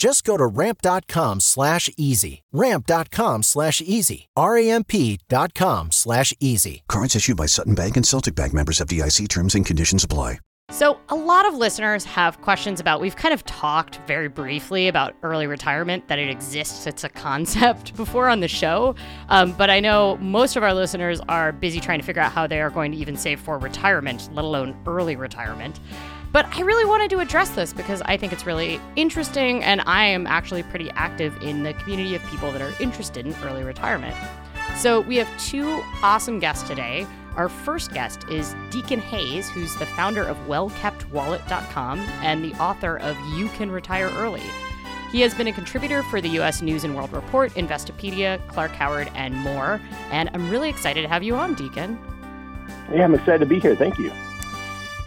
Just go to ramp.com slash easy. Ramp.com slash easy. R-A-M-P dot com slash easy. Cards issued by Sutton Bank and Celtic Bank members FDIC terms and conditions apply. So, a lot of listeners have questions about. We've kind of talked very briefly about early retirement, that it exists, it's a concept before on the show. Um, but I know most of our listeners are busy trying to figure out how they are going to even save for retirement, let alone early retirement. But I really wanted to address this because I think it's really interesting, and I am actually pretty active in the community of people that are interested in early retirement. So we have two awesome guests today. Our first guest is Deacon Hayes, who's the founder of WellKeptWallet.com and the author of You Can Retire Early. He has been a contributor for the U.S. News and World Report, Investopedia, Clark Howard, and more. And I'm really excited to have you on, Deacon. Yeah, I'm excited to be here. Thank you.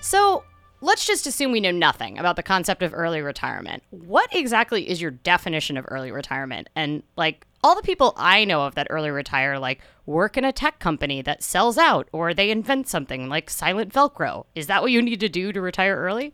So, let's just assume we know nothing about the concept of early retirement. What exactly is your definition of early retirement? And like all the people I know of that early retire, like work in a tech company that sells out or they invent something like silent Velcro. Is that what you need to do to retire early?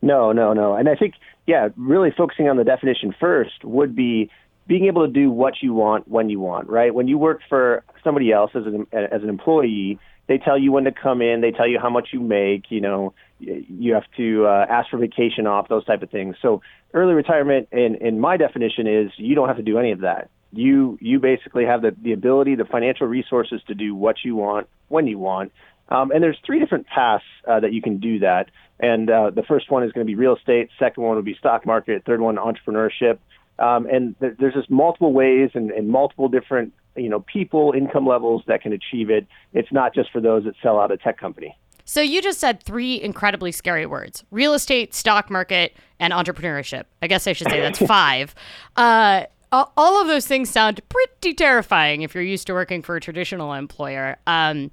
No, no, no. And I think, yeah, really focusing on the definition first would be being able to do what you want when you want, right? When you work for somebody else as an, as an employee, they tell you when to come in. They tell you how much you make. You know, you have to uh, ask for vacation off, those type of things. So early retirement, in in my definition, is you don't have to do any of that. You you basically have the the ability, the financial resources to do what you want when you want. Um, and there's three different paths uh, that you can do that. And uh, the first one is going to be real estate. Second one would be stock market. Third one, entrepreneurship. Um, and th- there's just multiple ways and, and multiple different you know people, income levels that can achieve it. It's not just for those that sell out a tech company. So you just said three incredibly scary words: real estate, stock market, and entrepreneurship. I guess I should say that's five. Uh, all of those things sound pretty terrifying if you're used to working for a traditional employer. Um,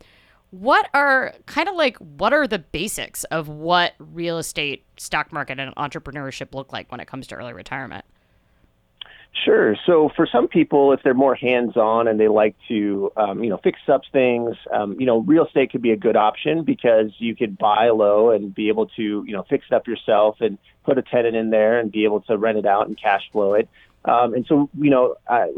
what are kind of like what are the basics of what real estate, stock market, and entrepreneurship look like when it comes to early retirement? Sure. So for some people, if they're more hands-on and they like to, um, you know, fix up things, um, you know, real estate could be a good option because you could buy low and be able to, you know, fix it up yourself and put a tenant in there and be able to rent it out and cash flow it. Um, and so, you know,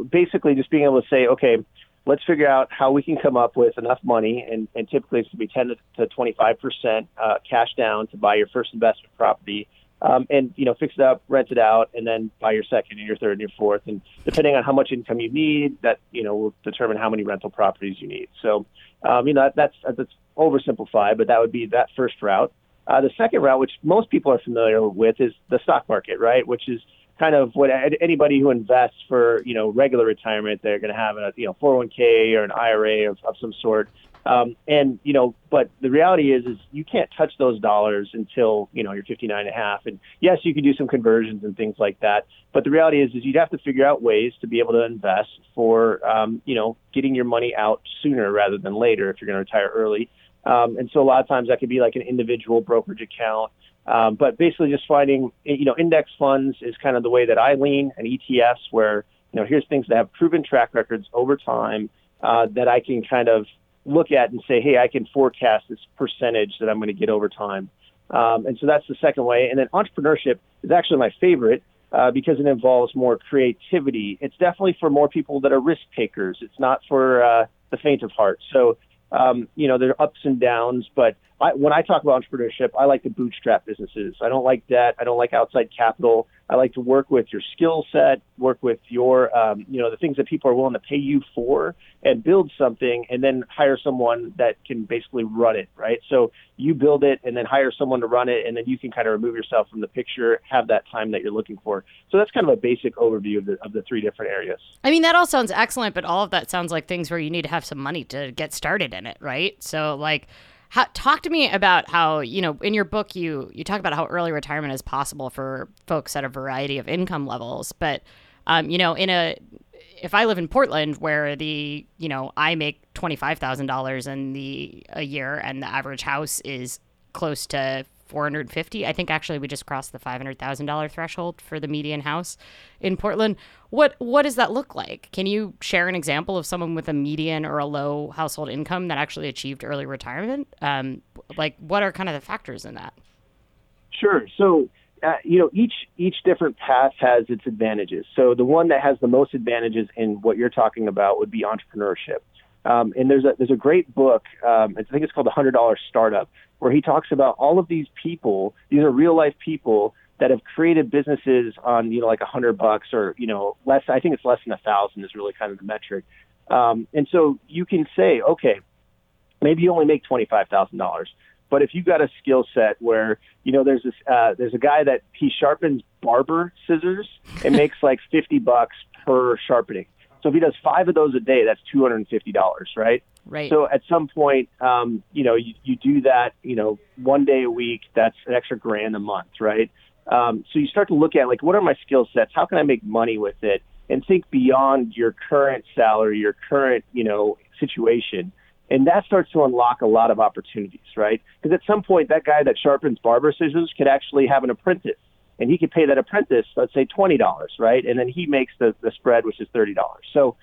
basically just being able to say, okay, let's figure out how we can come up with enough money, and, and typically it's going to be 10 to 25 percent uh, cash down to buy your first investment property um, and you know fix it up, rent it out, and then buy your second and your third and your fourth. And depending on how much income you need, that you know will determine how many rental properties you need. So um, you know that, that's that's oversimplified, but that would be that first route. Uh, the second route, which most people are familiar with, is the stock market, right? Which is kind of what anybody who invests for you know regular retirement, they're going to have a you know 401k or an IRA of, of some sort. Um, and you know, but the reality is, is you can't touch those dollars until you know you're 59 and a half. And yes, you can do some conversions and things like that. But the reality is, is you'd have to figure out ways to be able to invest for um, you know getting your money out sooner rather than later if you're going to retire early. Um, and so a lot of times that could be like an individual brokerage account. Um, but basically, just finding you know index funds is kind of the way that I lean, and ETFs where you know here's things that have proven track records over time uh, that I can kind of look at and say, hey, I can forecast this percentage that I'm going to get over time. Um, and so that's the second way. And then entrepreneurship is actually my favorite uh, because it involves more creativity. It's definitely for more people that are risk takers. It's not for uh, the faint of heart. So, um, you know, there are ups and downs, but I, when I talk about entrepreneurship, I like to bootstrap businesses. I don't like debt. I don't like outside capital. I like to work with your skill set, work with your, um, you know, the things that people are willing to pay you for, and build something, and then hire someone that can basically run it, right? So you build it, and then hire someone to run it, and then you can kind of remove yourself from the picture, have that time that you're looking for. So that's kind of a basic overview of the of the three different areas. I mean, that all sounds excellent, but all of that sounds like things where you need to have some money to get started in it, right? So like how, talk to me about how you know in your book you you talk about how early retirement is possible for folks at a variety of income levels, but um, you know in a if I live in Portland where the you know I make twenty five thousand dollars in the a year and the average house is close to 450. I think actually we just crossed the $500,000 threshold for the median house in Portland. What what does that look like? Can you share an example of someone with a median or a low household income that actually achieved early retirement? Um, like what are kind of the factors in that? Sure. So uh, you know each each different path has its advantages. So the one that has the most advantages in what you're talking about would be entrepreneurship. Um, and there's a there's a great book. Um, I think it's called the Hundred Dollar Startup, where he talks about all of these people. These are real life people that have created businesses on you know like a hundred bucks or you know less. I think it's less than a thousand is really kind of the metric. Um, and so you can say, okay, maybe you only make twenty five thousand dollars, but if you got a skill set where you know there's this uh, there's a guy that he sharpens barber scissors and makes like fifty bucks per sharpening so if he does five of those a day, that's two hundred and fifty dollars, right? Right. So at some point, um, you know, you, you do that, you know, one day a week. That's an extra grand a month, right? Um, so you start to look at like, what are my skill sets? How can I make money with it? And think beyond your current salary, your current, you know, situation. And that starts to unlock a lot of opportunities, right? Because at some point, that guy that sharpens barber scissors could actually have an apprentice and he could pay that apprentice, let's say twenty dollars, right? And then he makes the, the spread, which is thirty dollars. So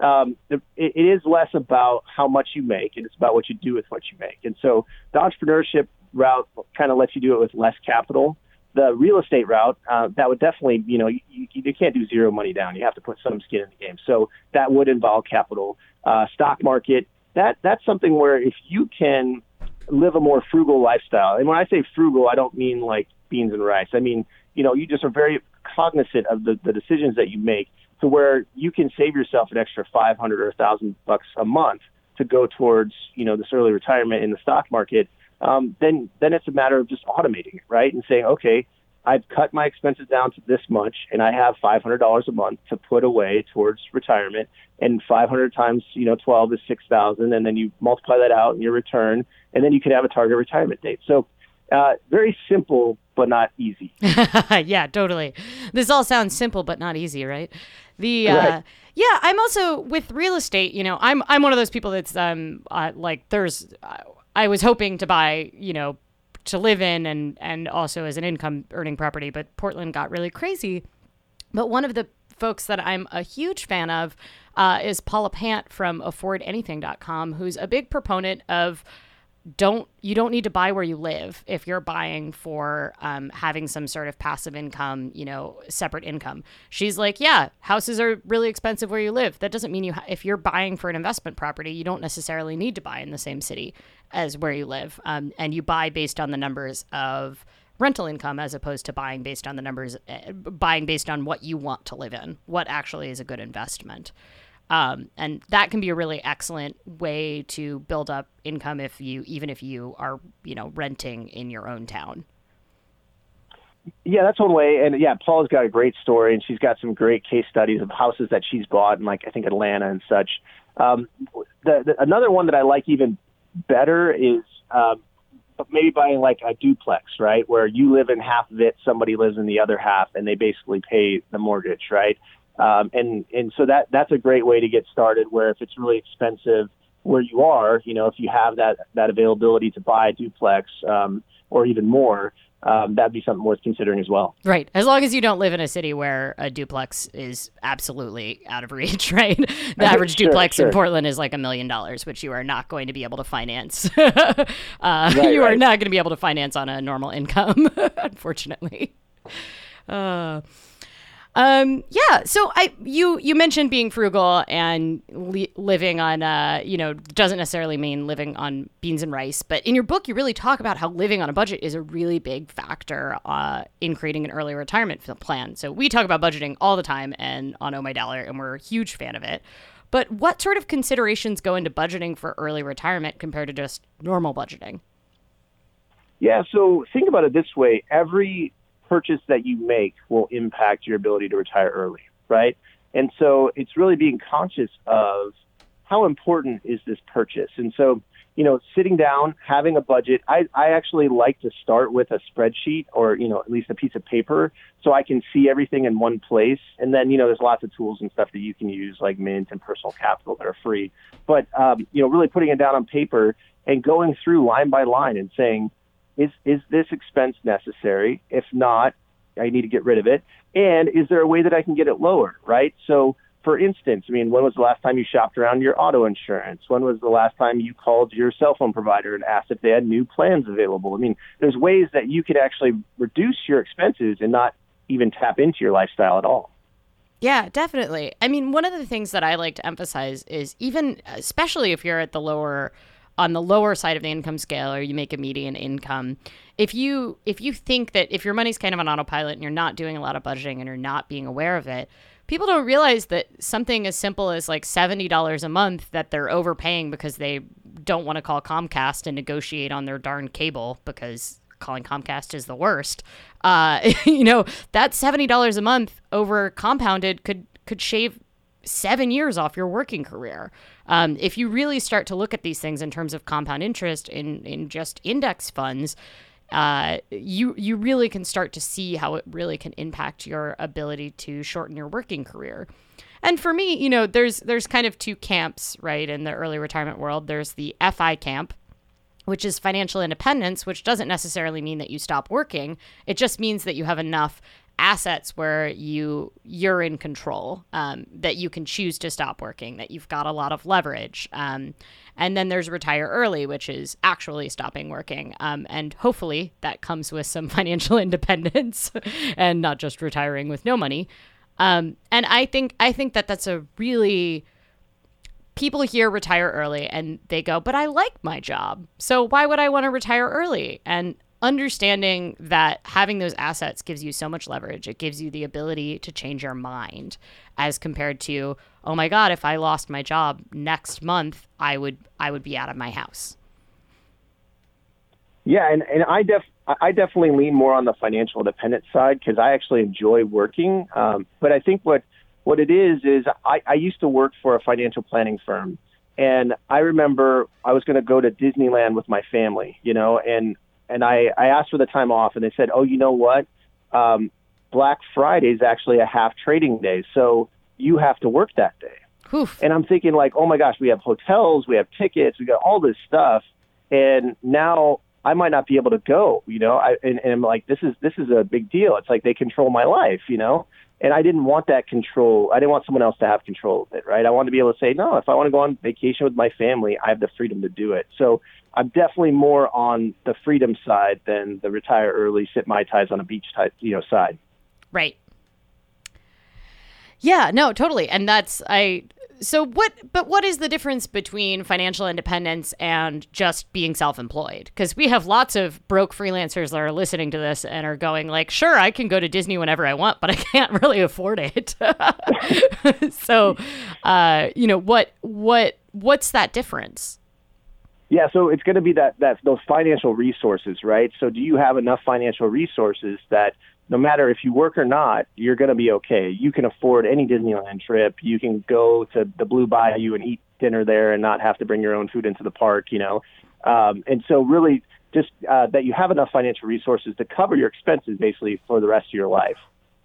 um, it, it is less about how much you make, and it's about what you do with what you make. And so the entrepreneurship route kind of lets you do it with less capital. The real estate route, uh, that would definitely, you know, you, you can't do zero money down. You have to put some skin in the game. So that would involve capital. Uh, stock market, that that's something where if you can live a more frugal lifestyle, and when I say frugal, I don't mean like beans and rice. I mean you know, you just are very cognizant of the, the decisions that you make to where you can save yourself an extra 500 or 1000 bucks a month to go towards, you know, this early retirement in the stock market. Um, then, then it's a matter of just automating it, right? And saying, okay, I've cut my expenses down to this much and I have $500 a month to put away towards retirement and 500 times, you know, 12 is 6,000 and then you multiply that out in your return and then you can have a target retirement date. So, uh, very simple but not easy. yeah, totally. This all sounds simple but not easy, right? The uh, right. yeah, I'm also with real estate. You know, I'm I'm one of those people that's um uh, like there's uh, I was hoping to buy you know to live in and and also as an income earning property, but Portland got really crazy. But one of the folks that I'm a huge fan of uh, is Paula Pant from AffordAnything.com, who's a big proponent of don't you don't need to buy where you live if you're buying for um, having some sort of passive income you know separate income. She's like yeah houses are really expensive where you live. That doesn't mean you ha- if you're buying for an investment property you don't necessarily need to buy in the same city as where you live. Um, and you buy based on the numbers of rental income as opposed to buying based on the numbers uh, buying based on what you want to live in what actually is a good investment um, and that can be a really excellent way to build up income if you even if you are you know renting in your own town. Yeah that's one way. And yeah paula's got a great story and she's got some great case studies of houses that she's bought in like i think atlanta and such. Um, the, the, another one that i like even better is um, maybe buying like a duplex right where you live in half of it somebody lives in the other half and they basically pay the mortgage right um, and and so that that's a great way to get started. Where if it's really expensive where you are, you know, if you have that that availability to buy a duplex um, or even more, um, that'd be something worth considering as well. Right. As long as you don't live in a city where a duplex is absolutely out of reach, right? The average sure, duplex sure. in Portland is like a million dollars, which you are not going to be able to finance. uh, right, you right. are not going to be able to finance on a normal income, unfortunately. Uh, Um, yeah. So I you you mentioned being frugal and li- living on uh you know doesn't necessarily mean living on beans and rice, but in your book you really talk about how living on a budget is a really big factor uh, in creating an early retirement plan. So we talk about budgeting all the time and on Oh My Dollar, and we're a huge fan of it. But what sort of considerations go into budgeting for early retirement compared to just normal budgeting? Yeah, so think about it this way: every purchase that you make will impact your ability to retire early, right? And so it's really being conscious of how important is this purchase. And so, you know, sitting down, having a budget, I, I actually like to start with a spreadsheet or, you know, at least a piece of paper so I can see everything in one place. And then, you know, there's lots of tools and stuff that you can use like Mint and Personal Capital that are free. But, um, you know, really putting it down on paper and going through line by line and saying, is is this expense necessary? If not, I need to get rid of it. And is there a way that I can get it lower? Right. So, for instance, I mean, when was the last time you shopped around your auto insurance? When was the last time you called your cell phone provider and asked if they had new plans available? I mean, there's ways that you could actually reduce your expenses and not even tap into your lifestyle at all. Yeah, definitely. I mean, one of the things that I like to emphasize is even, especially if you're at the lower on the lower side of the income scale or you make a median income if you if you think that if your money's kind of on autopilot and you're not doing a lot of budgeting and you're not being aware of it people don't realize that something as simple as like $70 a month that they're overpaying because they don't want to call Comcast and negotiate on their darn cable because calling Comcast is the worst. Uh, you know, that $70 a month over compounded could could shave seven years off your working career. Um, if you really start to look at these things in terms of compound interest in, in just index funds, uh, you you really can start to see how it really can impact your ability to shorten your working career. And for me, you know, there's there's kind of two camps, right, in the early retirement world. There's the FI camp, which is financial independence, which doesn't necessarily mean that you stop working. It just means that you have enough assets where you you're in control um, that you can choose to stop working that you've got a lot of leverage um, and then there's retire early which is actually stopping working um, and hopefully that comes with some financial independence and not just retiring with no money. Um, and i think i think that that's a really people here retire early and they go but i like my job so why would i want to retire early? And understanding that having those assets gives you so much leverage. It gives you the ability to change your mind as compared to, oh my God, if I lost my job next month, I would I would be out of my house. Yeah, and, and I def I definitely lean more on the financial independent side because I actually enjoy working. Um, but I think what what it is is I, I used to work for a financial planning firm, and I remember I was going to go to Disneyland with my family, you know, and and I, I asked for the time off, and they said, "Oh, you know what? Um, Black Friday is actually a half trading day, so you have to work that day." Oof. And I'm thinking, like, oh my gosh, we have hotels, we have tickets, we got all this stuff, and now I might not be able to go. You know, I and, and I'm like, this is this is a big deal. It's like they control my life, you know. And I didn't want that control. I didn't want someone else to have control of it, right? I wanted to be able to say, no, if I want to go on vacation with my family, I have the freedom to do it. So I'm definitely more on the freedom side than the retire early, sit mai tais on a beach type, you know, side. Right. Yeah, no, totally. And that's I so what but what is the difference between financial independence and just being self-employed? Because we have lots of broke freelancers that are listening to this and are going like sure i can go to disney whenever i want but i can't really afford it. So uh, you know what what what's that difference? Yeah, so it's going to be that that those financial resources, right? So do you have enough financial resources that no matter if you work or not, you're going to be okay. You can afford any Disneyland trip. You can go to the Blue Bayou and eat dinner there and not have to bring your own food into the park, you know. Um, and so really just uh, that you have enough financial resources to cover your expenses basically for the rest of your life.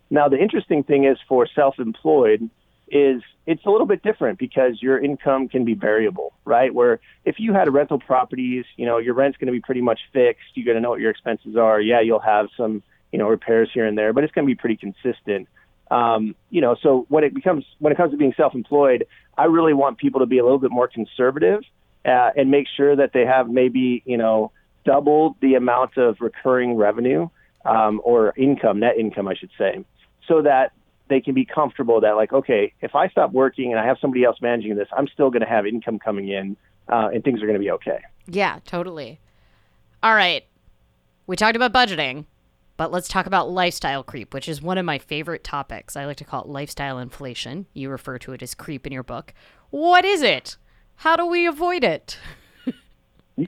Now, the interesting thing is for self-employed, is it's a little bit different because your income can be variable, right? Where if you had rental properties, you know, your rent's going to be pretty much fixed. You're going to know what your expenses are. Yeah, you'll have some, you know, repairs here and there, but it's going to be pretty consistent. Um, you know, so when it becomes when it comes to being self-employed, I really want people to be a little bit more conservative uh, and make sure that they have maybe you know double the amount of recurring revenue um, or income, net income, I should say, so that they can be comfortable that like, okay, if I stop working and I have somebody else managing this, I'm still going to have income coming in, uh, and things are going to be okay. Yeah, totally. All right, we talked about budgeting. But let's talk about lifestyle creep, which is one of my favorite topics. I like to call it lifestyle inflation. You refer to it as creep in your book. What is it? How do we avoid it?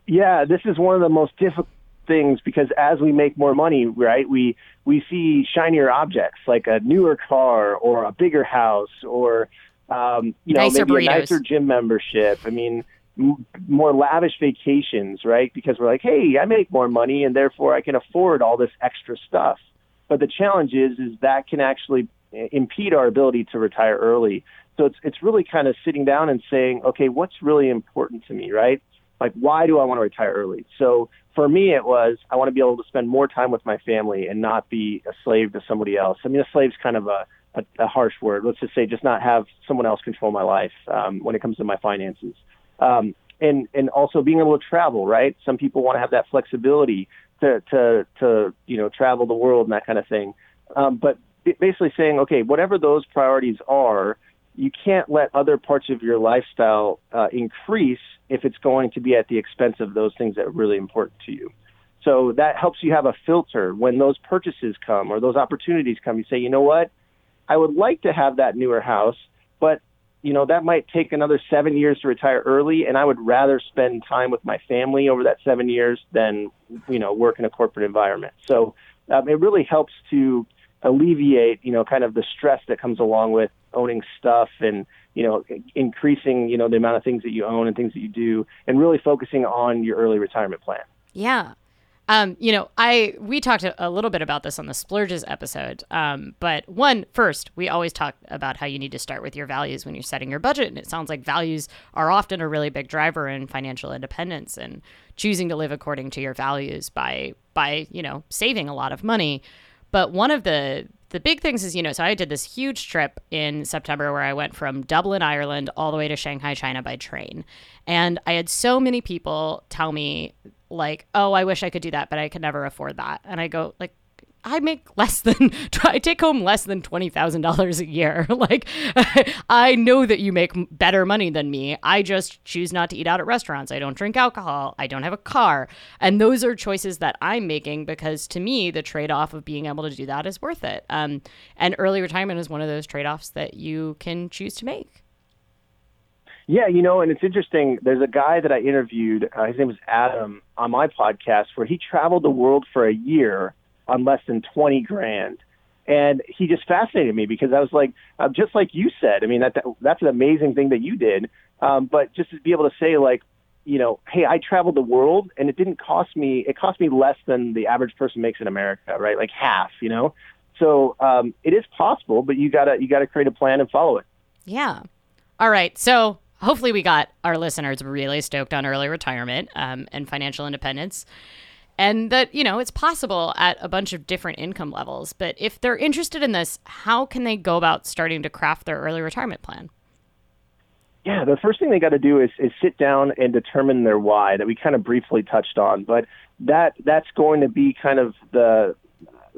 yeah, this is one of the most difficult things because as we make more money, right, we we see shinier objects like a newer car or a bigger house or um, you know Nicer maybe burritos. a nicer gym membership. I mean, more lavish vacations, right? Because we're like, hey, I make more money and therefore I can afford all this extra stuff. But the challenge is, is that can actually uh, impede our ability to retire early. So it's it's really kind of sitting down and saying, okay, what's really important to me, right? Like, why do I want to retire early? So for me, it was I want to be able to spend more time with my family and not be a slave to somebody else. I mean, a slave's kind of a a, a harsh word. Let's just say, just not have someone else control my life um, when it comes to my finances. Um, and and also being able to travel, right? Some people want to have that flexibility to to to you know travel the world and that kind of thing. Um, but basically saying, okay, whatever those priorities are, you can't let other parts of your lifestyle uh, increase if it's going to be at the expense of those things that are really important to you. So that helps you have a filter when those purchases come or those opportunities come. You say, you know what, I would like to have that newer house, but you know that might take another seven years to retire early, and I would rather spend time with my family over that seven years than you know work in a corporate environment. So um, it really helps to alleviate you know kind of the stress that comes along with owning stuff and you know increasing you know the amount of things that you own and things that you do, and really focusing on your early retirement plan. Yeah. Um, you know, I we talked a, little bit about this on the splurges episode. Um, but one first, we always talk about how you need to start with your values when you're setting your budget, and it sounds like values are often a really big driver in financial independence and choosing to live according to your values by by you know saving a lot of money. But one of the the big things is, you know, so I did this huge trip in September where I went from Dublin, Ireland, all the way to Shanghai, China by train. And I had so many people tell me, like, oh, I wish I could do that, but I could never afford that. And I go, like, I make less than I take home less than twenty thousand dollars a year. like, I know that you make better money than me. I just choose not to eat out at restaurants. I don't drink alcohol. I don't have a car, and those are choices that I'm making because to me, the trade off of being able to do that is worth it. Um, and early retirement is one of those trade offs that you can choose to make. Yeah, you know, and it's interesting. There's a guy that I interviewed. Uh, his name was Adam on my podcast, where he traveled the world for a year on less than 20 grand. And he just fascinated me because I was like, uh, just like you said, I mean, that, that that's an amazing thing that you did. Um, but just to be able to say, like, you know, hey, I traveled the world and it didn't cost me, it cost me less than the average person makes in America, right? Like half, you know? So um, it is possible, but you gotta you gotta create a plan and follow it. Yeah. All right. So hopefully we got our listeners really stoked on early retirement um, and financial independence. And that, you know, it's possible at a bunch of different income levels. But if they're interested in this, how can they go about starting to craft their early retirement plan? Yeah, the first thing they got to do is, is sit down and determine their why that we kind of briefly touched on, but that that's going to be kind of the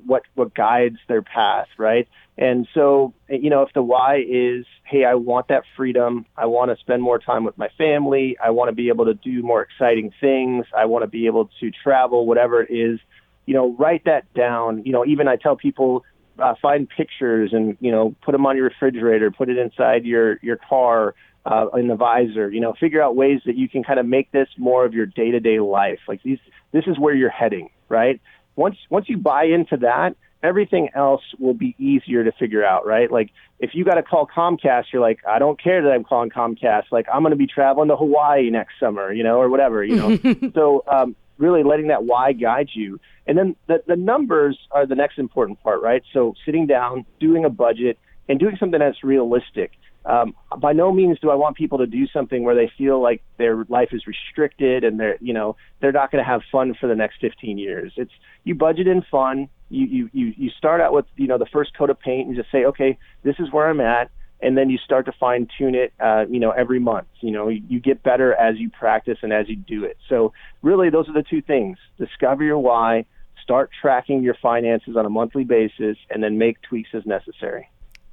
what what guides their path, right? And so, you know, if the why is, hey, I want that freedom, I want to spend more time with my family, I want to be able to do more exciting things, I want to be able to travel, whatever it is, you know, write that down. You know, even I tell people uh, find pictures and you know put them on your refrigerator, put it inside your your car. Uh, in the visor, you know, figure out ways that you can kind of make this more of your day-to-day life. Like these, this is where you're heading, right? Once once you buy into that, everything else will be easier to figure out, right? Like if you got to call Comcast, you're like, I don't care that I'm calling Comcast. Like I'm going to be traveling to Hawaii next summer, you know, or whatever, you know. so um, really letting that why guide you, and then the the numbers are the next important part, right? So sitting down, doing a budget, and doing something that's realistic. Um, by no means do I want people to do something where they feel like their life is restricted and they're, you know, they're not going to have fun for the next 15 years. It's you budget in fun. You, you you start out with you know the first coat of paint and just say, okay, this is where I'm at, and then you start to fine tune it. Uh, you know, every month. You know, you, you get better as you practice and as you do it. So really, those are the two things: discover your why, start tracking your finances on a monthly basis, and then make tweaks as necessary.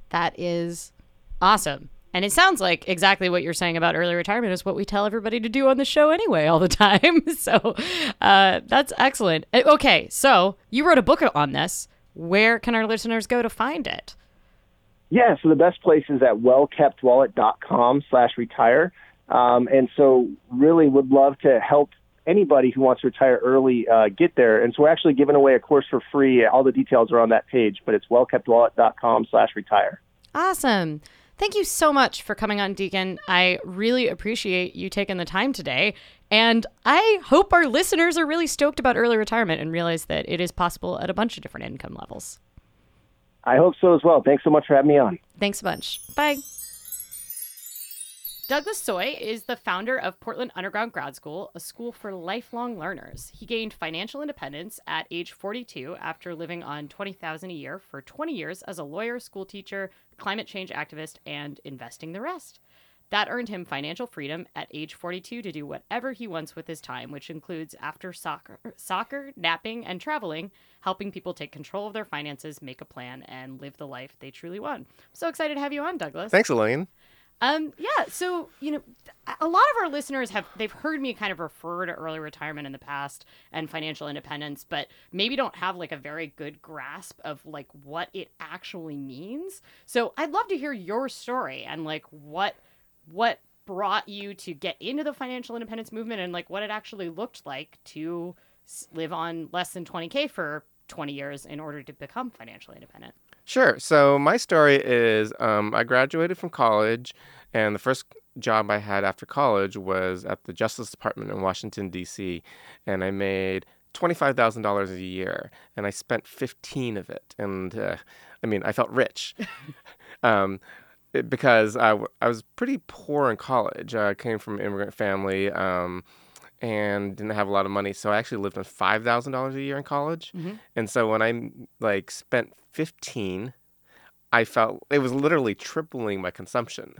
That is awesome. And it sounds like exactly what you're saying about early retirement is what we tell everybody to do on the show anyway, all the time. so uh, that's excellent. Uh, okay, so you wrote a book on this. Where can our listeners go to find it? Yeah, so the best place is at wellkeptwallet.com slash retire. Um, and so really would love to help anybody who wants to retire early uh, get there. And so we're actually giving away a course for free. All the details are on that page, but it's wellkeptwallet.com slash retire. Awesome. Thank you so much for coming on, Deacon. I really appreciate you taking the time today. And I hope our listeners are really stoked about early retirement and realize that it is possible at a bunch of different income levels. I hope so as well. Thanks so much for having me on. Thanks a bunch. Bye. Douglas Tsoi is the founder of Portland Underground Grad School, a school for lifelong learners. He gained financial independence at age 42 after living on 20,000 a year for 20 years as a lawyer, school teacher, climate change activist, and investing the rest. That earned him financial freedom at age 42 to do whatever he wants with his time, which includes after soccer, soccer, napping, and traveling, helping people take control of their finances, make a plan, and live the life they truly want. So excited to have you on, Douglas. Thanks, Elaine. Um, yeah, so you know, a lot of our listeners have they've heard me kind of refer to early retirement in the past and financial independence, but maybe don't have like a very good grasp of like what it actually means. So I'd love to hear your story and like what what brought you to get into the financial independence movement and like what it actually looked like to live on less than 20k for 20 years in order to become financially independent. Sure. So my story is um, I graduated from college, and the first job I had after college was at the Justice Department in Washington D.C., and I made twenty-five thousand dollars a year, and I spent fifteen of it, and uh, I mean I felt rich. um, because I, w- I was pretty poor in college. I came from an immigrant family. Um, and didn't have a lot of money. So I actually lived on five thousand dollars a year in college. Mm-hmm. And so when I like spent fifteen, I felt it was literally tripling my consumption.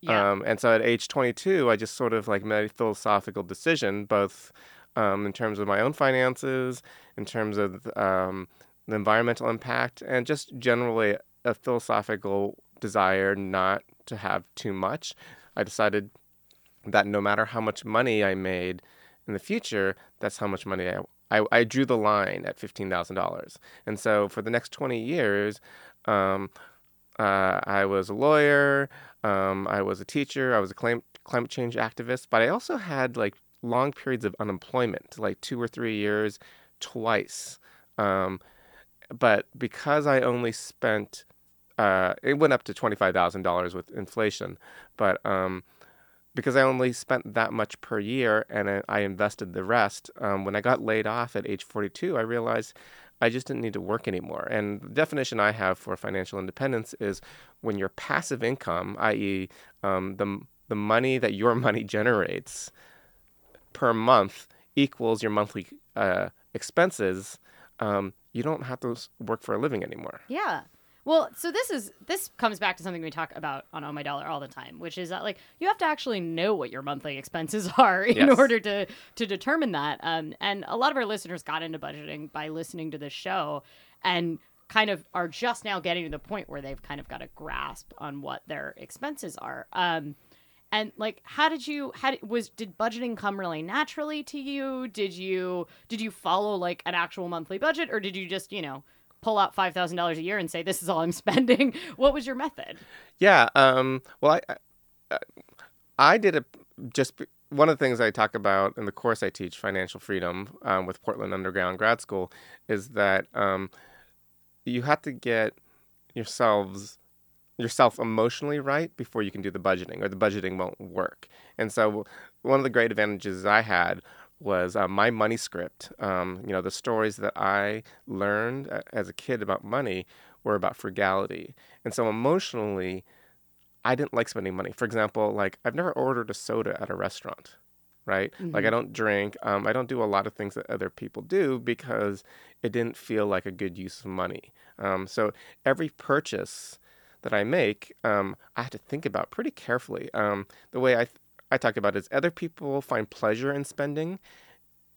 Yeah. Um, and so at age 22, I just sort of like made a philosophical decision, both um, in terms of my own finances, in terms of um, the environmental impact, and just generally a philosophical desire not to have too much. I decided that no matter how much money I made, in the future, that's how much money I, I, I drew the line at $15,000. And so for the next 20 years, um, uh, I was a lawyer, um, I was a teacher, I was a climate, change activist, but I also had like long periods of unemployment, like two or three years twice. Um, but because I only spent, uh, it went up to $25,000 with inflation, but um, because I only spent that much per year and I, invested the rest. Um, when I got laid off at age 42, I realized I just didn't need to work anymore. And the definition I have for financial independence is when your passive income, i.e., um, the the money that your money generates per month equals your monthly uh, expenses, um, you don't have to work for a living anymore. Yeah. Well, so this is this comes back to something we talk about on Oh My Dollar all the time, which is that like you have to actually know what your monthly expenses are in yes. order to to determine that. Um, and a lot of our listeners got into budgeting by listening to this show, and kind of are just now getting to the point where they've kind of got a grasp on what their expenses are. Um, and like how did you how did, was did budgeting come really naturally to you did you did you follow like an actual monthly budget or did you just you know pull out five thousand dollars a year and say this is all I'm spending? What was your method? Yeah. Um, well, I, I, I did a just. One of the things I talk about in the course I teach, Financial Freedom, um, with Portland Underground Grad School, is that um, you have to get yourselves yourself emotionally right before you can do the budgeting, or the budgeting won't work. And so, one of the great advantages I had was uh, my money script. Um, you know, the stories that I learned as a kid about money were about frugality. And so emotionally, I didn't like spending money. For example, like I've never ordered a soda at a restaurant, right? Mm-hmm. Like I don't drink. Um, I don't do a lot of things that other people do because it didn't feel like a good use of money. Um, so every purchase that I make, um, I have to think about pretty carefully. Um, the way I th- I talk about is other people find pleasure in spending,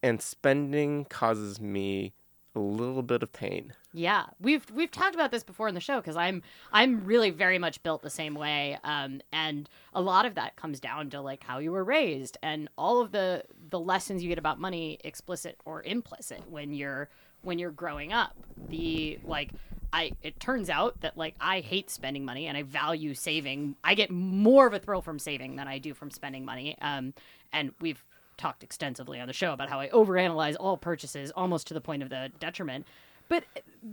and spending causes me a little bit of pain. Yeah, we've we've talked about this before in the show because I'm I'm really very much built the same way, um, and a lot of that comes down to like how you were raised and all of the the lessons you get about money, explicit or implicit, when you're when you're growing up. The like I it turns out that like I hate spending money and I value saving. I get more of a thrill from saving than I do from spending money. Um, and we've talked extensively on the show about how I overanalyze all purchases almost to the point of the detriment. But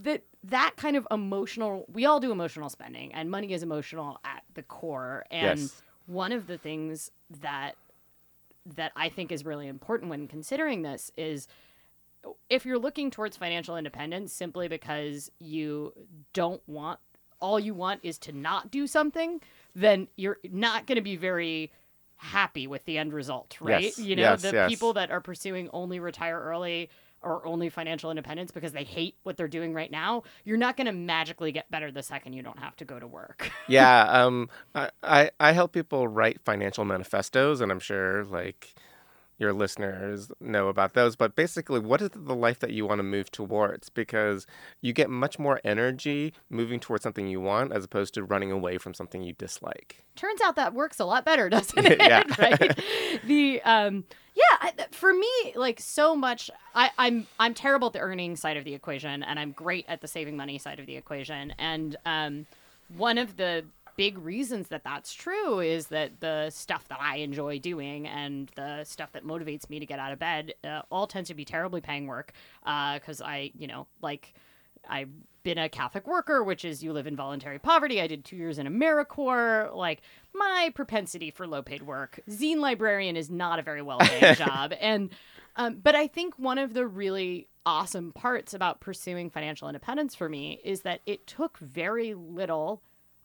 that that kind of emotional, we all do emotional spending, and money is emotional at the core. And Yes. one of the things that that I think is really important when considering this is if you're looking towards financial independence simply because you don't want all you want is to not do something, then you're not going to be very happy with the end result, right? Yes, You know, yes, the yes. people that are pursuing only retire early or only financial independence because they hate what they're doing right now, you're not going to magically get better the second you don't have to go to work. yeah, um, I, I I help people write financial manifestos, and I'm sure like your listeners know about those. But basically, what is the life that you want to move towards? Because you get much more energy moving towards something you want as opposed to running away from something you dislike. turns out that works a lot better, doesn't it? Yeah. right. The um, yeah, I, for me, like so much, I, I'm I'm terrible at the earning side of the equation, and I'm great at the saving money side of the equation. And um, one of the big reasons that that's true is that the stuff that I enjoy doing and the stuff that motivates me to get out of bed uh, all tends to be terribly paying work because I, you know, like I've been a Catholic worker, which is you live in voluntary poverty. I did two years in AmeriCorps. Like my propensity for low paid work, zine librarian is not a very well paid job. And um, but I think one of the really awesome parts about pursuing financial independence for me is that it took very little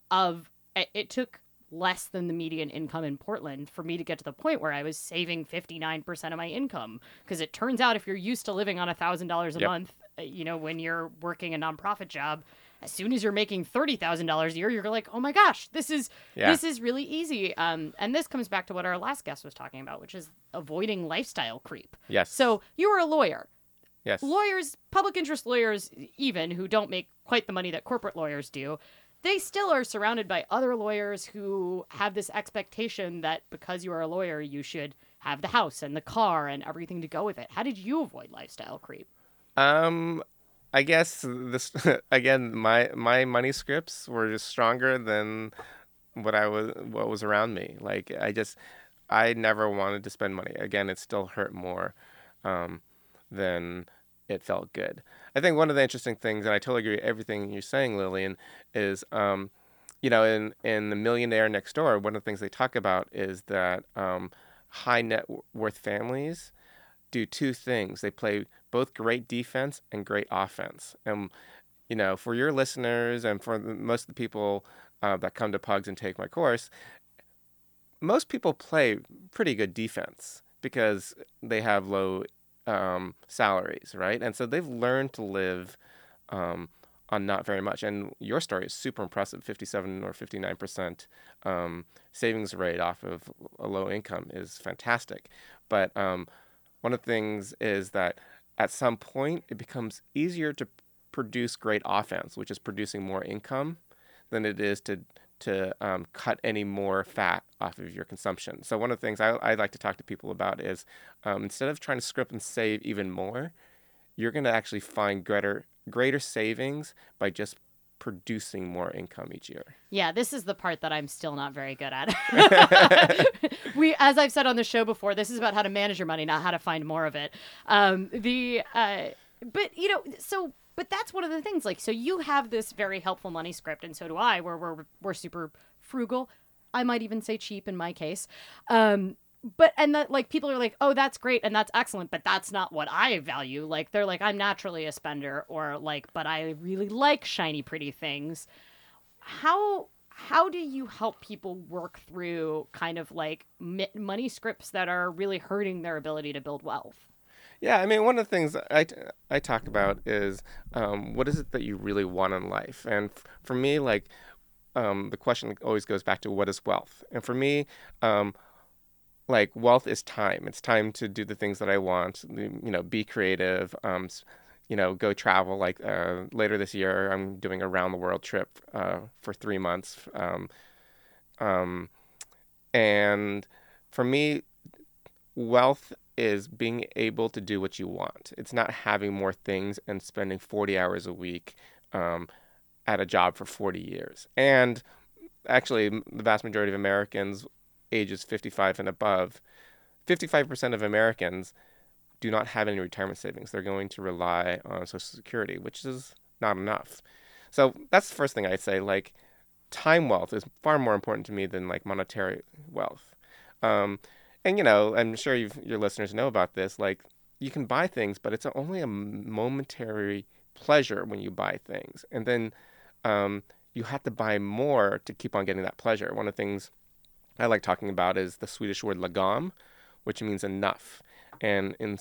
of it- it took less than the median income in Portland for me to get to the point where I was saving 59% of my income because it turns out if you're used to living on $1000 a Yep. month uh, you know when you're working a nonprofit job as soon as you're making $30,000 a year you're like oh my gosh this is Yeah. this is really easy um and this comes back to what our last guest was talking about which is avoiding lifestyle creep Yes. so you are a lawyer yes. lawyers, public interest lawyers, even who don't make quite the money that corporate lawyers do, they still are surrounded by other lawyers who have this expectation that because you are a lawyer, you should have the house and the car and everything to go with it. How did you avoid lifestyle creep? Um, I guess this again. My my money scripts were just stronger than what I was what was around me. Like I just I never wanted to spend money. Again, it still hurt more um, than it felt good. I think one of the interesting things, and I totally agree with everything you're saying, Lillian, is um, you know in in the Millionaire Next Door, one of the things they talk about is that um, high net worth families do two things. They play both great defense and great offense. And you know, for your listeners and for most of the people uh, that come to Pugs and take my course, most people play pretty good defense because they have low um, salaries, right? And so they've learned to live um, on not very much. And your story is super impressive 57 or 59% um, savings rate off of a low income is fantastic. But um, one of the things is that at some point it becomes easier to produce great offense, which is producing more income, than it is to to um, cut any more fat off of your consumption. So one of the things I, I like to talk to people about is um, instead of trying to script and save even more, you're going to actually find greater greater savings by just producing more income each year. Yeah, this is the part that I'm still not very good at. we, as I've said on the show before, this is about how to manage your money, not how to find more of it. Um, the, uh, but you know, so, but that's one of the things. Like, so you have this very helpful money script, and so do I, where we're we're super frugal. I might even say cheap in my case. Um, but and that like people are like, oh, that's great and that's excellent, but that's not what I value. Like they're like, I'm naturally a spender, or like, but I really like shiny, pretty things how how do you help people work through kind of like money scripts that are really hurting their ability to build wealth Yeah, I mean, one of the things I, I talk about is um, what is it that you really want in life? And f- for me, like, um, the question always goes back to what is wealth? And for me, um, like, wealth is time. It's time to do the things that I want, you know, be creative, um, you know, go travel. Like uh, later this year, I'm doing a round the world trip uh, for three months. Um, um, and for me, wealth is being able to do what you want. It's not having more things and spending 40 hours a week um, at a job for 40 years. And actually, the vast majority of Americans ages 55 and above, 55% of Americans do not have any retirement savings. They're going to rely on Social Security, which is not enough. So that's the first thing I'd say. Like, time wealth is far more important to me than like monetary wealth. Um, and you know, I'm sure your listeners know about this. Like, you can buy things, but it's only a momentary pleasure when you buy things, and then um, you have to buy more to keep on getting that pleasure. One of the things I like talking about is the Swedish word lagom, which means enough. And in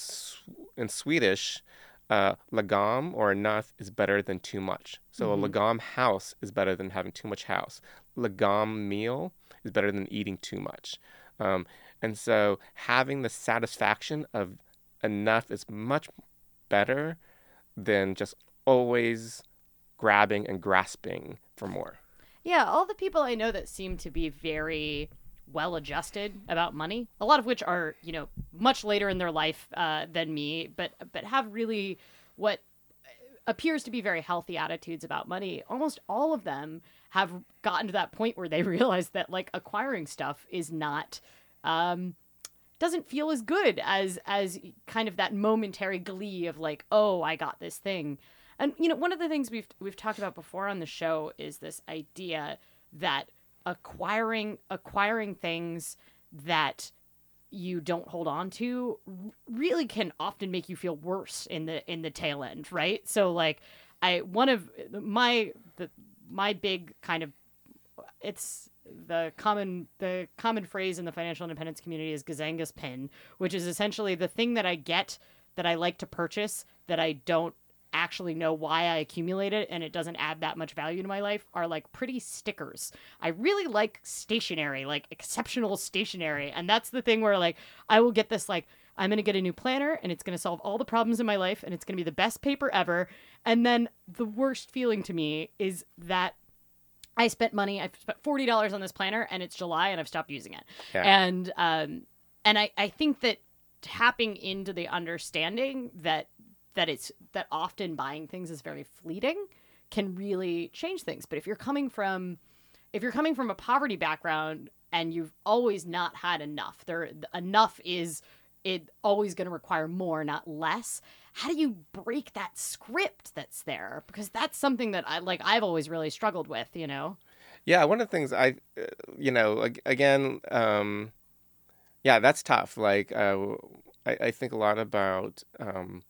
in Swedish, uh, lagom or enough is better than too much. So mm-hmm. a lagom house is better than having too much house. Lagom meal is better than eating too much. Um, and so having the satisfaction of enough is much better than just always grabbing and grasping for more. Yeah, all the people I know that seem to be very well adjusted about money, a lot of which are, you know, much later in their life uh, than me, but but have really what appears to be very healthy attitudes about money. Almost all of them have gotten to that point where they realize that like acquiring stuff is not um doesn't feel as good as as kind of that momentary glee of like, "Oh, I got this thing." And you know, one of the things we've we've talked about before on the show is this idea that acquiring acquiring things that you don't hold on to really can often make you feel worse in the in the tail end, right? So like I one of my the my big kind of it's the common the common phrase in the financial independence community is gazingus pin, which is essentially the thing that I get that I like to purchase that I don't actually know why I accumulate it and it doesn't add that much value to my life are like pretty stickers. I really like stationery, like exceptional stationery. And that's the thing where like I will get this like I'm going to get a new planner and it's going to solve all the problems in my life and it's going to be the best paper ever. And then the worst feeling to me is that I spent money. I spent forty dollars on this planner, and it's July, and I've stopped using it. Yeah. And um, and I I think that tapping into the understanding that that it's that often buying things is very fleeting can really change things. But if you're coming from if you're coming from a poverty background and you've always not had enough, there enough is it always going to require more, not less. How do you break that script that's there? Because that's something that I like. I've always really struggled with. You know. Yeah, one of the things I, uh, you know, again, um, yeah, that's tough. Like, uh, I, I think a lot about um,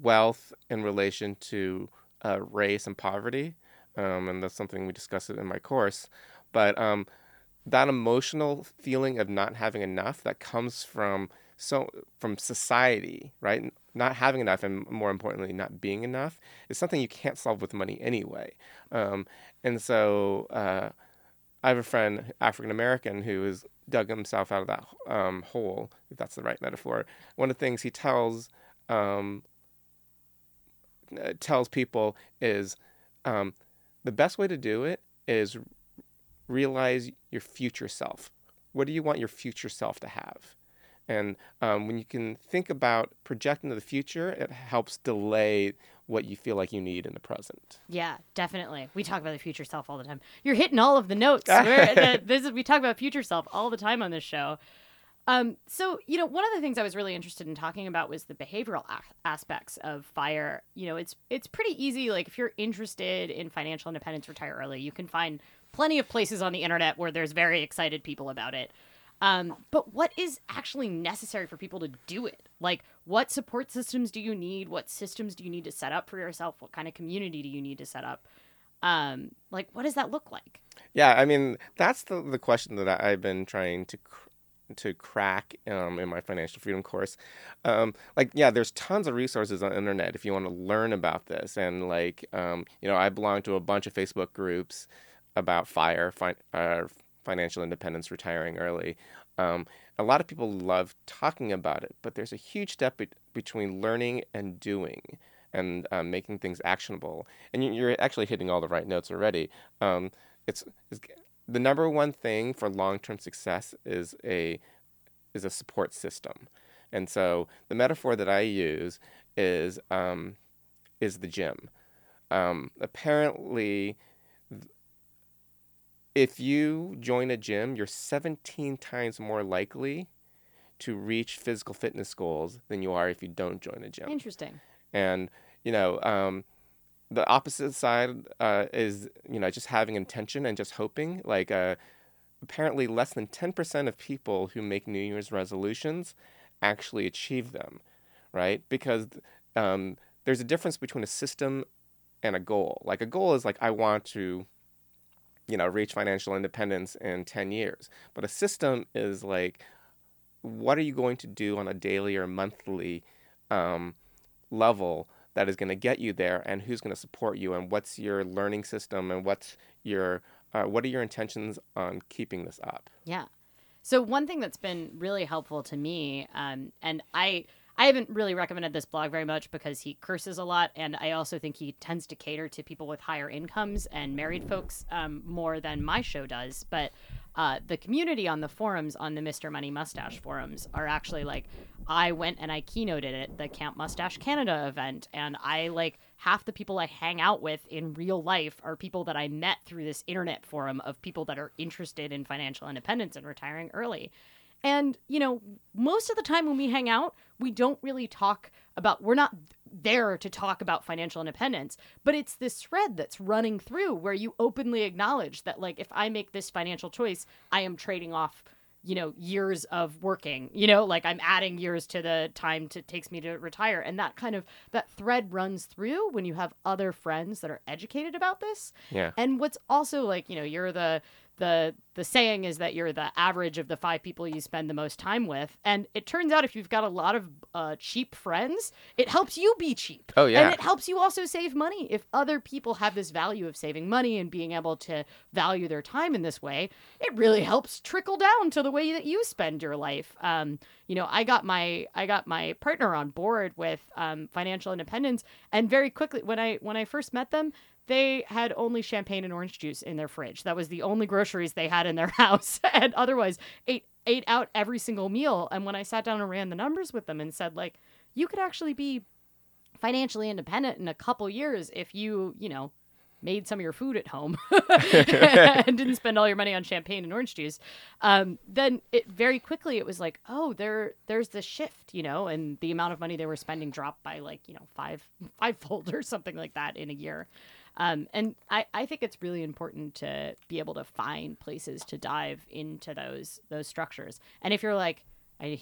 wealth in relation to uh, race and poverty. Um, and that's something we discuss in my course. But um, that emotional feeling of not having enough that comes from so from society, right? Not having enough, and more importantly, not being enough, is something you can't solve with money anyway. Um, and so uh, I have a friend, African American, who has dug himself out of that um, hole, if that's the right metaphor. One of the things he tells um, uh, tells people is um, the best way to do it is realize your future self. What do you want your future self to have? And um, when you can think about projecting to the future, it helps delay what you feel like you need in the present. Yeah, definitely. We talk about the future self all the time. You're hitting all of the notes. the, this is, we talk about future self all the time on this show. Um, so, you know, one of the things I was really interested in talking about was the behavioral a- aspects of fire. You know, it's it's pretty easy. Like, if you're interested in financial independence, retire early, you can find plenty of places on the internet where there's very excited people about it. Um, but what is actually necessary for people to do it? Like, what support systems do you need? What systems do you need to set up for yourself? What kind of community do you need to set up? Um, like, what does that look like? Yeah, I mean, that's the, the question that I've been trying to to crack um, in my financial freedom course. Um, like, yeah, there's tons of resources on the internet if you want to learn about this. And like, um, you know, I belong to a bunch of Facebook groups about fire, fi- uh, financial independence, retiring early. Um, a lot of people love talking about it, but there's a huge step be- between learning and doing. and um, making things actionable. And you- you're actually hitting all the right notes already. Um, it's, it's the number one thing for long-term success is a is a support system. And so the metaphor that I use is um, is the gym. Um, apparently, if you join a gym, you're 17 times more likely to reach physical fitness goals than you are if you don't join a gym. Interesting. And you know, um, the opposite side uh, is you know just having intention and just hoping. Like uh, apparently, less than 10% of people who make New Year's resolutions actually achieve them, right? Because um, there's a difference between a system and a goal. Like a goal is like I want to, you know, reach financial independence in 10 years. But a system is like, what are you going to do on a daily or monthly um, level that is going to get you there, and who's going to support you, and what's your learning system, and what's your uh, what are your intentions on keeping this up? Yeah. So one thing that's been really helpful to me, um, and I I haven't really recommended this blog very much because he curses a lot, and I also think he tends to cater to people with higher incomes and married folks um, more than my show does. But uh, the community on the forums, on the Mr. Money Mustache forums, are actually like, I went and I keynoted at the Camp Mustache Canada event, and I like half the people I hang out with in real life are people that I met through this internet forum of people that are interested in financial independence and retiring early. And, you know, most of the time when we hang out, we don't really talk about, we're not there to talk about financial independence, but it's this thread that's running through where you openly acknowledge that, like, if I make this financial choice, I am trading off, you know, years of working, you know, like I'm adding years to the time to takes me to retire. And that kind of, that thread runs through when you have other friends that are educated about this. Yeah. And what's also like, you know, you're the, the the saying is that you're the average of the five people you spend the most time with. And it turns out if you've got a lot of uh, cheap friends it helps you be cheap. Oh, yeah. and it helps you also save money. If other people have this value of saving money and being able to value their time in this way it really helps trickle down to the way that you spend your life. Um, you know i got my i got my partner on board with um, financial independence. And very quickly when i when i first met them they had only champagne and orange juice in their fridge. That was the only groceries they had in their house, and otherwise ate ate out every single meal. And when I sat down and ran the numbers with them and said, like, you could actually be financially independent in a couple years if you, you know, made some of your food at home and didn't spend all your money on champagne and orange juice, um, then it very quickly it was like, oh, there there's this shift, you know, and the amount of money they were spending dropped by like you know five fivefold or something like that in a year. Um, and I, I think it's really important to be able to find places to dive into those those structures. And if you're like, I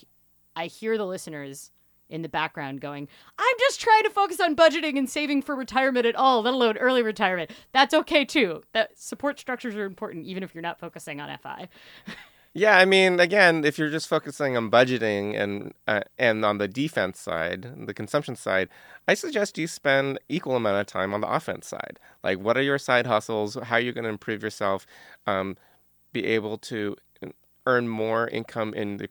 I hear the listeners in the background going, I'm just trying to focus on budgeting and saving for retirement at all, let alone early retirement. That's okay too. That support structures are important, even if you're not focusing on FI. Yeah, I mean, again, if you're just focusing on budgeting and uh, and on the defense side, the consumption side, I suggest you spend equal amount of time on the offense side. Like, what are your side hustles? How are you going to improve yourself? Um, be able to earn more income in the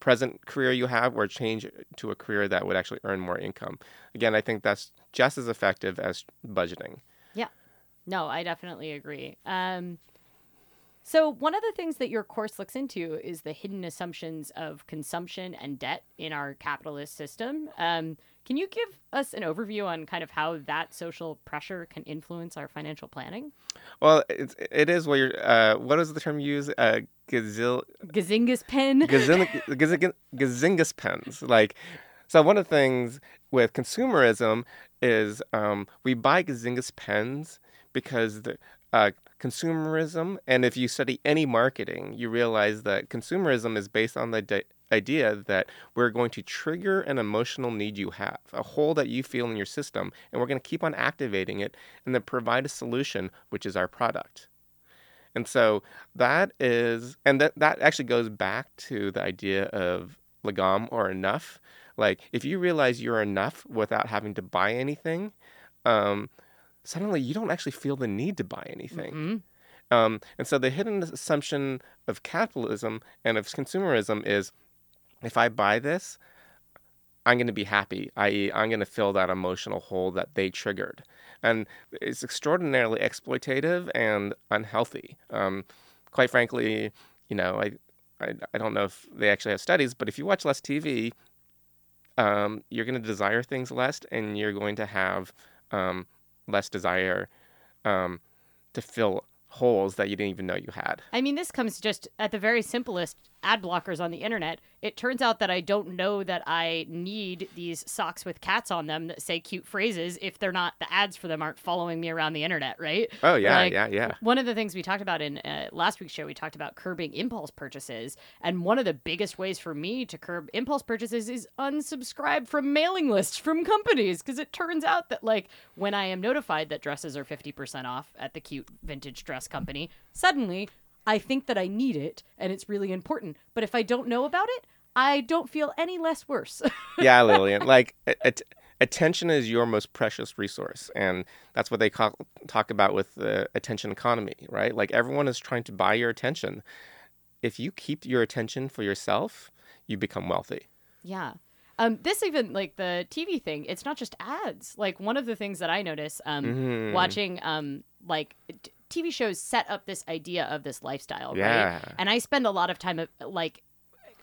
present career you have, or change to a career that would actually earn more income. Again, I think that's just as effective as budgeting. Yeah. No, I definitely agree. Um, so, one of the things that your course looks into is the hidden assumptions of consumption and debt in our capitalist system. Um, can you give us an overview on kind of how that social pressure can influence our financial planning? Well, it's, it is what you're. Uh, what is the term you use? Uh, gazil, Gazingus pen. gazing, gazing, gazingus pens. Like, so one of the things with consumerism is um, we buy gazingas pens because the uh, consumerism, and if you study any marketing, you realize that consumerism is based on the idea that we're going to trigger an emotional need you have, a hole that you feel in your system, and we're going to keep on activating it and then provide a solution, which is our product. And so that is, and that, that actually goes back to the idea of lagom or enough. Like, if you realize you're enough without having to buy anything, um, suddenly you don't actually feel the need to buy anything. Mhm. Um, and so the hidden assumption of capitalism and of consumerism is if I buy this, I'm going to be happy, i.e., I'm going to fill that emotional hole that they triggered. And it's extraordinarily exploitative and unhealthy. Um, quite frankly, you know, I, I, I don't know if they actually have studies, but if you watch less TV, um, you're going to desire things less and you're going to have um, less desire um, to fill holes that you didn't even know you had. I mean, this comes just at the very simplest ad blockers on the internet. It turns out that I don't know that I need these socks with cats on them that say cute phrases if they're not the ads for them aren't following me around the internet, right? Oh yeah, Like, yeah, yeah. One of the things we talked about in uh, last week's show, we talked about curbing impulse purchases, and one of the biggest ways for me to curb impulse purchases is unsubscribe from mailing lists from companies because it turns out that like when I am notified that dresses are fifty percent off at the cute vintage dress company, suddenly I think that I need it and it's really important. But if I don't know about it, I don't feel any less worse. yeah, Lillian. Like a- at- attention is your most precious resource, and that's what they call, talk about with the attention economy, right? Like everyone is trying to buy your attention. If you keep your attention for yourself, you become wealthy. Yeah. Um, this even like the TV thing. It's not just ads. Like one of the things that I notice um, Mhm. watching um, like t- TV shows set up this idea of this lifestyle, Yeah. right? And I spend a lot of time uh, like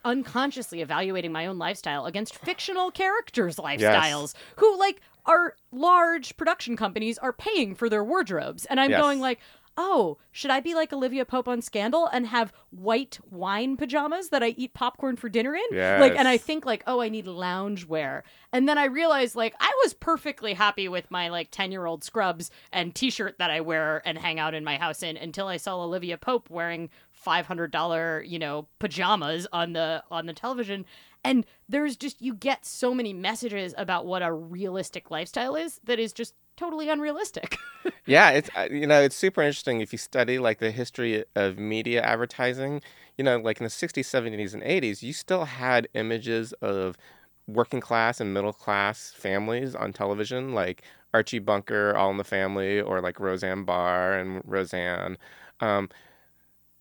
unconsciously evaluating my own lifestyle against fictional characters' lifestyles who like are large production companies are paying for their wardrobes and i'm Yes. going like oh should i be like olivia pope on scandal and have white wine pajamas that i eat popcorn for dinner in? Like and i think like oh i need lounge wear and then i realized like i was perfectly happy with my like 10 year old scrubs and t-shirt that i wear and hang out in my house in until i saw olivia pope wearing $500 you know pajamas on the on the television. And there's just you get so many messages about what a realistic lifestyle is that is just totally unrealistic Yeah, it's uh, you know it's super interesting if you study like the history of media advertising. You know, like in the '60s, '70s, and '80s, you still had images of working class and middle class families on television, like Archie Bunker, All in the Family, or like Roseanne Barr and Roseanne. Um,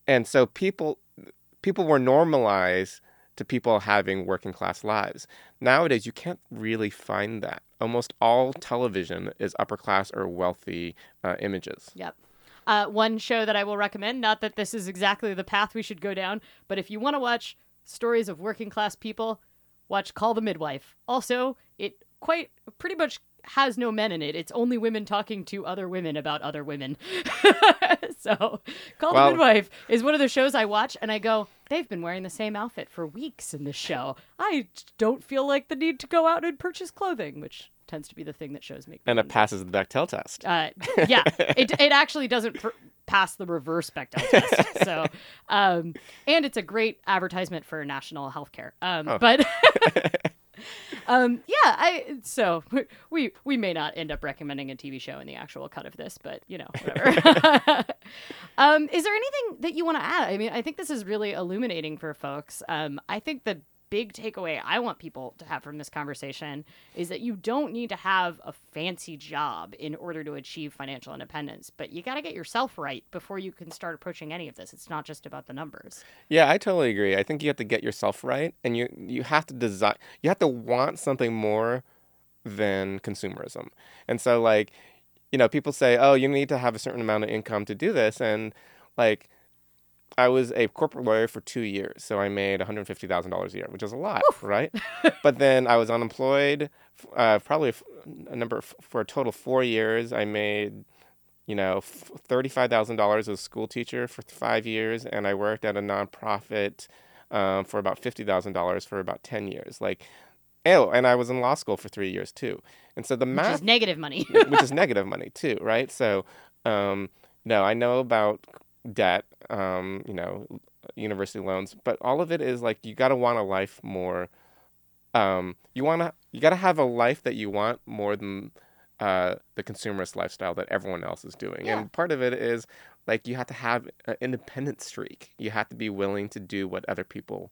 and so people people were normalized to people having working class lives. Nowadays, you can't really find that. Almost all television is upper class or wealthy uh, images. Yep. Uh, one show that I will recommend, not that this is exactly the path we should go down, but if you want to watch stories of working class people, watch Call the Midwife. Also, it quite pretty much has no men in it. It's only women talking to other women about other women. so, Call Well- the Midwife is one of the shows I watch and I go, they've been wearing the same outfit for weeks in this show. I don't feel like the need to go out and purchase clothing, which tends to be the thing that shows me And it passes the Bechdel test. Uh, yeah, it, it actually doesn't pr- pass the reverse Bechdel test. So, um, and it's a great advertisement for national health care. Um, Oh. But, um, yeah, I so we we may not end up recommending a TV show in the actual cut of this, but you know, whatever. um, is there anything that you want to add? I mean, I think this is really illuminating for folks. Um, I think the big takeaway I want people to have from this conversation is that you don't need to have a fancy job in order to achieve financial independence, but you got to get yourself right before you can start approaching any of this. It's not just about the numbers. Yeah, I totally agree. I think you have to get yourself right, and you you have to design. You have to want something more than consumerism. And so, like, you know, people say, "Oh, you need to have a certain amount of income to do this," and like, I was a corporate lawyer for two years, so I made one hundred fifty thousand dollars a year, which is a lot, right? but then I was unemployed, uh, probably a number f- for a total of four years. I made you know, thirty-five thousand dollars as a school teacher for five years, and I worked at a nonprofit um, for about fifty thousand dollars for about ten years. Like, oh, and I was in law school for three years too. And so the Which math, is negative money. which is negative money too, right? So, um, no, I know about debt, um, you know, university loans, but all of it is like you got to want a life more. Um, you want to, you got to have a life that you want more than uh, the consumerist lifestyle that everyone else is doing. Yeah. And part of it is like you have to have an independent streak. You have to be willing to do what other people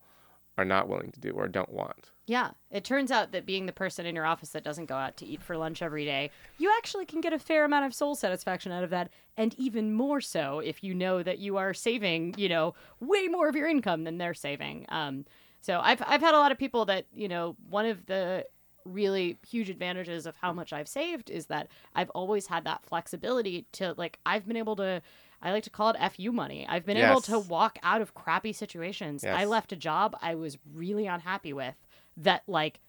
are not willing to do or don't want. Yeah, it turns out that being the person in your office that doesn't go out to eat for lunch every day, you actually can get a fair amount of soul satisfaction out of that, and even more so if you know that you are saving, you know, way more of your income than they're saving. Um, so I've I've had a lot of people that you know one of the really huge advantages of how much I've saved is that I've always had that flexibility to like I've been able to I like to call it FU money. I've been able to walk out of crappy situations. I left a job I was really unhappy with that like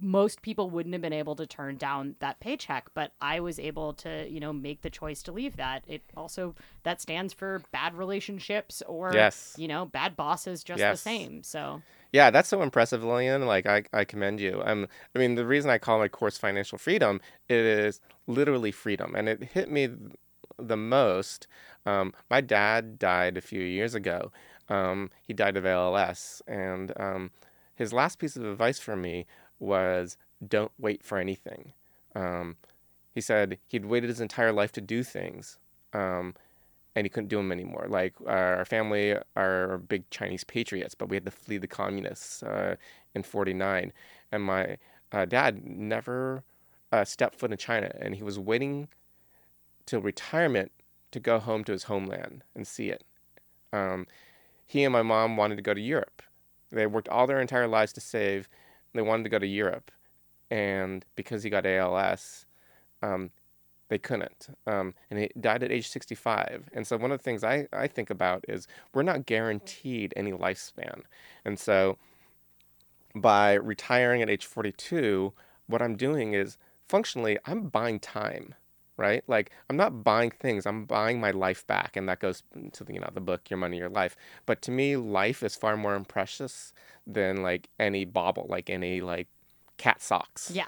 most people wouldn't have been able to turn down that paycheck, but I was able to, you know, make the choice to leave that. It also that stands for bad relationships or Yes. you know, bad bosses just the same. So Yeah, that's so impressive, Lillian. Like I, I commend you. Um, I mean, the reason I call my course financial freedom, it is literally freedom, and it hit me the most. Um, my dad died a few years ago. Um, he died of ALS, and um, his last piece of advice for me was, "Don't wait for anything." Um, he said he'd waited his entire life to do things. Um, and he couldn't do them anymore. Like our family are big Chinese patriots, but we had to flee the communists uh, in '49, and my uh, dad never uh, stepped foot in China, and he was waiting till retirement to go home to his homeland and see it. Um, he and my mom wanted to go to Europe. They worked all their entire lives to save. They wanted to go to Europe, and because he got ALS, um, they couldn't. Um, and he died at age 65. And so one of the things I, I think about is we're not guaranteed any lifespan. And so by retiring at age 42, what I'm doing is functionally I'm buying time, right? Like I'm not buying things, I'm buying my life back. And that goes to the, you know, the book, Your Money, Your Life. But to me, life is far more precious than like any bauble, like any like cat socks. yeah.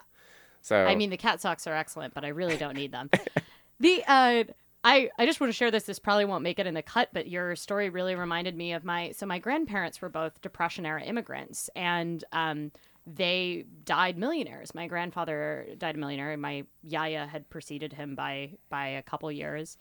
So I mean, the cat socks are excellent, but I really don't need them. the uh, I I just want to share this. This probably won't make it in the cut, but your story really reminded me of my. So my grandparents were both Depression era immigrants, and um, they died millionaires. My grandfather died a millionaire, my yaya had preceded him by by a couple years.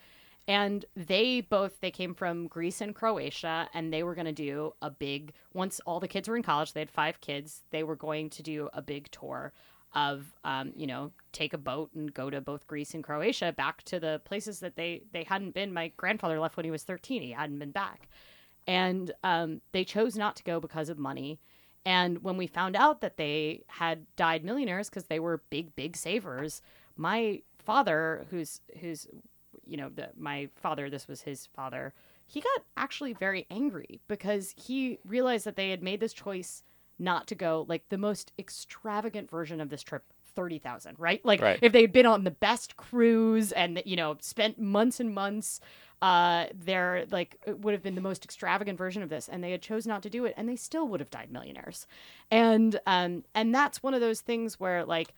And they both they came from Greece and Croatia, and they were going to do a big. Once all the kids were in college, they had five kids. They were going to do a big tour of um, you know take a boat and go to both Greece and Croatia back to the places that they they hadn't been. My grandfather left when he was thirteen; he hadn't been back, and um, they chose not to go because of money. And when we found out that they had died millionaires because they were big big savers, my father, who's who's you know the, my father, this was his father. He got actually very angry because he realized that they had made this choice not to go like the most extravagant version of this trip 30,000 right? Like Right. if they'd been on the best cruise and you know spent months and months uh there like it would have been the most extravagant version of this and they had chose not to do it and they still would have died millionaires. And um and that's one of those things where like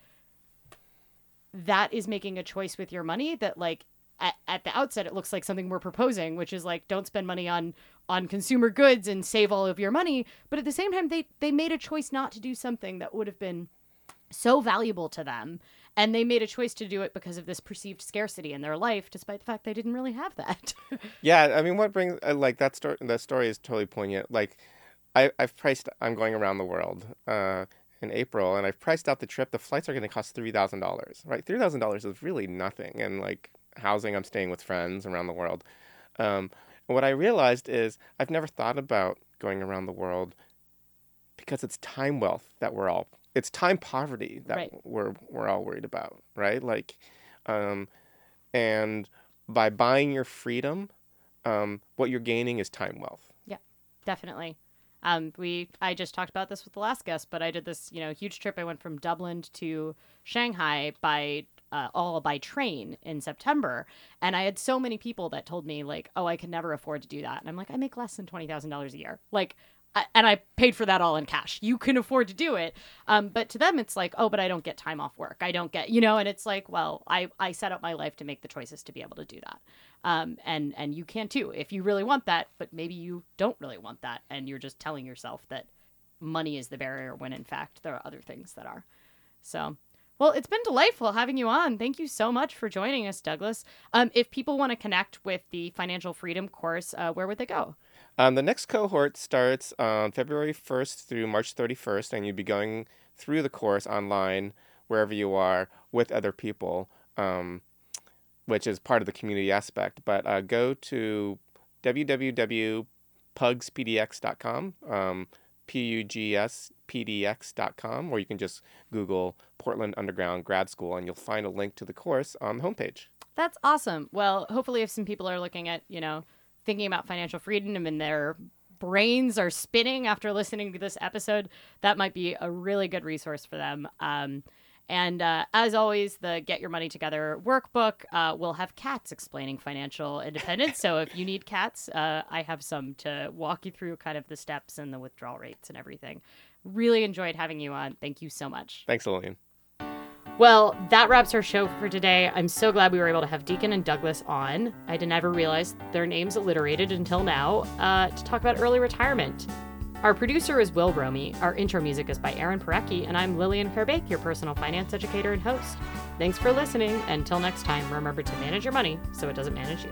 that is making a choice with your money that like at, at the outset it looks like something we're proposing which is like don't spend money on on consumer goods and save all of your money. But at the same time they they made a choice not to do something that would have been so valuable to them and they made a choice to do it because of this perceived scarcity in their life despite the fact they didn't really have that Yeah, I mean, what brings uh, like that story? That story is totally poignant. Like, I I've priced. I'm going around the world uh, in April, and I've priced out the trip. The flights are going to cost three thousand dollars. Right, three thousand dollars is really nothing, and like housing, I'm staying with friends around the world. Um, and what I realized is I've never thought about going around the world because it's time wealth that we're all. It's time poverty that Right. we're we're all worried about, right? Like, um, and by buying your freedom, um, what you're gaining is time wealth. Yeah, definitely um we i just talked about this with the last guest but i did this you know huge trip i went from dublin to shanghai by uh, all by train in september and i had so many people that told me like oh i can never afford to do that and i'm like i make less than $20000 a year like and I paid for that all in cash. You can afford to do it, um, but to them it's like, oh, but I don't get time off work. I don't get, you know, and it's like, well, I I set up my life to make the choices to be able to do that, um, and and you can too if you really want that, but maybe you don't really want that, and you're just telling yourself that money is the barrier when in fact there are other things that are. So, well, it's been delightful having you on. Thank you so much for joining us, Douglas. Um, if people want to connect with the Financial Freedom course, uh, where would they go? Um, the next cohort starts on February 1st through March 31st, and you'll be going through the course online wherever you are with other people, um, which is part of the community aspect. But uh, go to www.pugspdx.com, um, pugspdx.com, or you can just Google Portland Underground Grad School and you'll find a link to the course on the homepage. That's awesome. Well, hopefully, if some people are looking at, you know, thinking about financial freedom and their brains are spinning after listening to this episode, that might be a really good resource for them. Um, and uh, as always, the Get Your Money Together workbook uh, will have cats explaining financial independence. so if you need cats, uh, I have some to walk you through kind of the steps and the withdrawal rates and everything. Really enjoyed having you on. Thank you so much. Thanks, Lillian. Well, that wraps our show for today. I'm so glad we were able to have Deacon and Douglas on. I didn't ever realize their names alliterated until now uh, to talk about early retirement. Our producer is Will Romy. Our intro music is by Aaron Parecki, and I'm Lillian Fairbank, your personal finance educator and host. Thanks for listening. Until next time, remember to manage your money so it doesn't manage you.